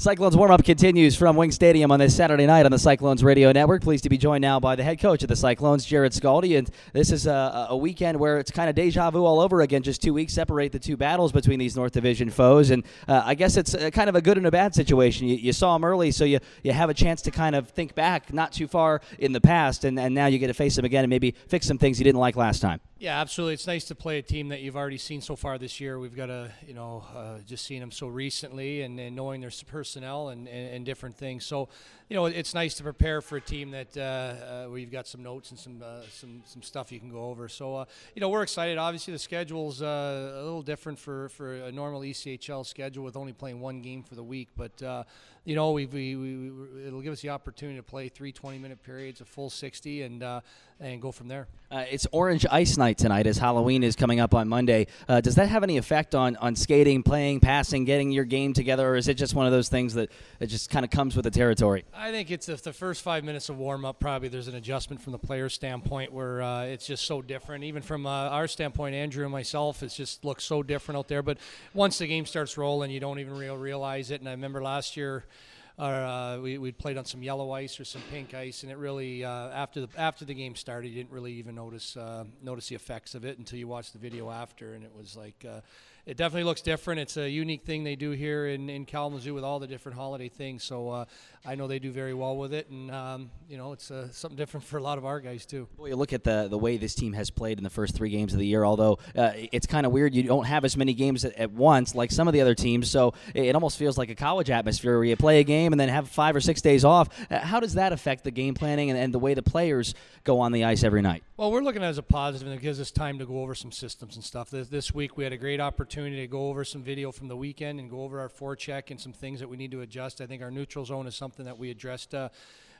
Cyclones warm up continues from Wing Stadium on this Saturday night on the Cyclones Radio Network. Pleased to be joined now by the head coach of the Cyclones, Jarrod Skalde. And this is a, a weekend where it's kind of deja vu all over again. Just two weeks separate the two battles between these North Division foes. And uh, I guess it's a, kind of a good and a bad situation. You, you, saw them early, so you, you have a chance to kind of think back not too far in the past. And, and now you get to face them again and maybe fix some things you didn't like last time. Yeah, absolutely. It's nice to play a team that you've already seen so far this year. We've got a, you know, uh, just seeing them so recently and, and knowing their personnel and, and, and, different things. So, you know, it's nice to prepare for a team that uh, uh, where you've got some notes and some uh, some some stuff you can go over. So, uh, you know, we're excited. Obviously, the schedule's uh, a little different for, for a normal ECHL schedule with only playing one game for the week. But, you know, we, we, we, it'll give us the opportunity to play three 20-minute periods, a full 60, and and go from there. it's Orange Ice Night tonight as Halloween is coming up on Monday. Uh, does that have any effect on, on skating, playing, passing, getting your game together, or is it just one of those things that, just kind of comes with the territory? I think it's the first five minutes of warm up. Probably there's an adjustment from the player's standpoint where uh, it's just so different. Even from uh, our standpoint, Andrew and myself, it just looks so different out there. But once the game starts rolling, you don't even real realize it. And I remember last year or uh, we we played on some yellow ice or some pink ice, and it really uh, after the after the game started, you didn't really even notice uh, notice the effects of it until you watched the video after, and it was like uh, it definitely looks different. It's a unique thing they do here in, in Kalamazoo with all the different holiday things. So uh, I know they do very well with it, and um, you know it's uh, something different for a lot of our guys too. Well, you look at the the way this team has played in the first three games of the year. Although uh, it's kind of weird, you don't have as many games at, at, once like some of the other teams. So it, almost feels like a college atmosphere where you play a game and then have five or six days off. Uh, how does that affect the game planning and, and the way the players go on the ice every night? Well, we're looking at it as a positive, and it gives us time to go over some systems and stuff. This, this week we had a great opportunity to go over some video from the weekend and go over our forecheck and some things that we need to adjust. I think our neutral zone is something that we addressed. Uh,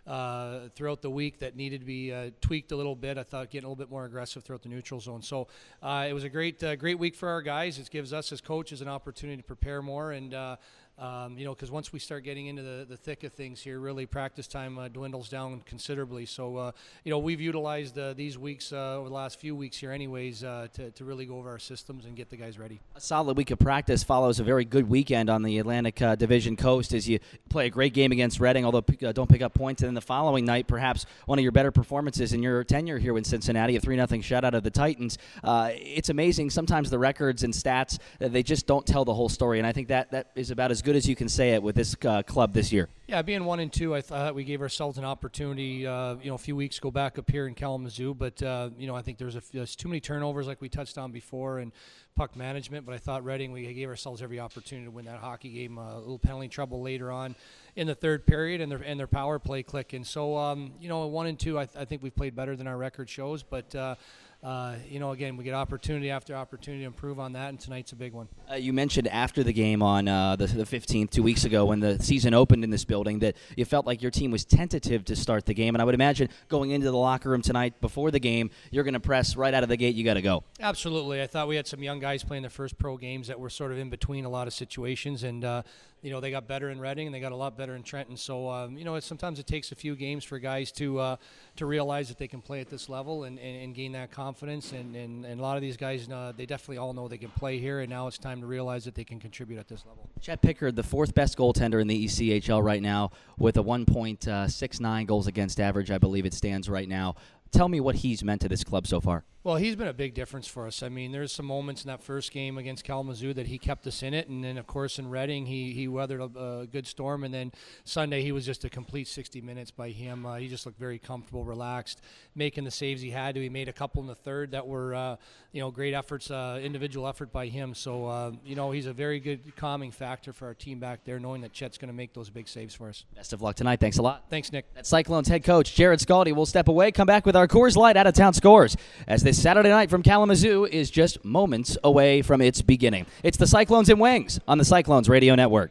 uh, throughout the week that needed to be uh, tweaked a little bit. I thought getting a little bit more aggressive throughout the neutral zone. So uh, it was a great, uh, great week for our guys. It gives us as coaches an opportunity to prepare more and uh, um, you know, because once we start getting into the, the thick of things here, really practice time uh, dwindles down considerably. So, uh, you know, we've utilized uh, these weeks uh, over the last few weeks here, anyways, uh, to, to really go over our systems and get the guys ready. A solid week of practice follows a very good weekend on the Atlantic uh, Division Coast as you play a great game against Reading, although don't pick up points. And then the following night, perhaps one of your better performances in your tenure here in Cincinnati, a 3 0 shutout of the Titans. it's amazing. Sometimes the records and stats, they just don't tell the whole story. And I think that, that is about as good good as you can say it with this uh, club this year. Yeah, being one and two, I thought we gave ourselves an opportunity. Uh, you know, a few weeks ago back up here in Kalamazoo, but uh, you know, I think there's, a, there's too many turnovers, like we touched on before, and puck management. But I thought Reading, we gave ourselves every opportunity to win that hockey game. Uh, a little penalty trouble later on in the third period, and their and their power play clicking. So um, you know, one and two, I, th- I, think we've played better than our record shows, but uh, uh, you know, again, we get opportunity after opportunity to improve on that, and tonight's a big one. Uh, you mentioned after the game on the, the 15th, two weeks ago, when the season opened in this building, that you felt like your team was tentative to start the game. And I would imagine going into the locker room tonight before the game, you're going to press right out of the gate, you got to go. Absolutely. I thought we had some young guys playing their first pro games that were sort of in between a lot of situations, and uh, you know they got better in Reading and they got a lot better in Trenton. So um, you know sometimes it takes a few games for guys to uh, to realize that they can play at this level and, and, and gain that confidence. And, and, and, a lot of these guys, uh, they definitely all know they can play here, and now it's time to realize that they can contribute at this level. Chet Pickard, the fourth best goaltender in the ECHL right now, with a 1.69 uh, goals against average, I believe it stands right now. Tell me what he's meant to this club so far. Well, he's been a big difference for us. I mean, there's some moments in that first game against Kalamazoo that he kept us in it, and then of course in Reading he he weathered a, a good storm, and then Sunday he was just a complete 60 minutes by him. Uh, he just looked very comfortable, relaxed, making the saves he had to. He made a couple in the third that were uh, you know great efforts, uh, individual effort by him. So uh, you know he's a very good calming factor for our team back there, knowing that Chet's going to make those big saves for us. Best of luck tonight. Thanks a lot. Thanks, Nick. That's Cyclones head coach Jarrod Skalde. We'll step away, come back with our Coors Light out of town scores as this Saturday night from Kalamazoo is just moments away from its beginning. It's the Cyclones and Wings on the Cyclones Radio Network.